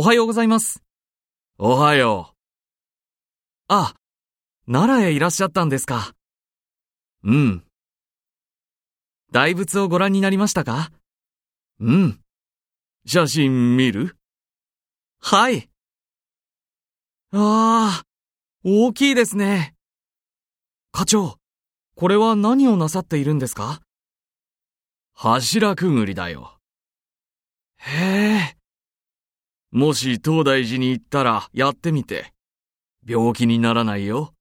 おはようございます。おはよあ、奈良へいらっしゃったんですか。う。うん、大仏をご覧になりましたかうん。写真見る？はい。ああ、大きいですね。課長、これは何をなさっているんですか柱くぐりだよ。へえ、もし東大寺に行ったらやってみて。病気にならないよ。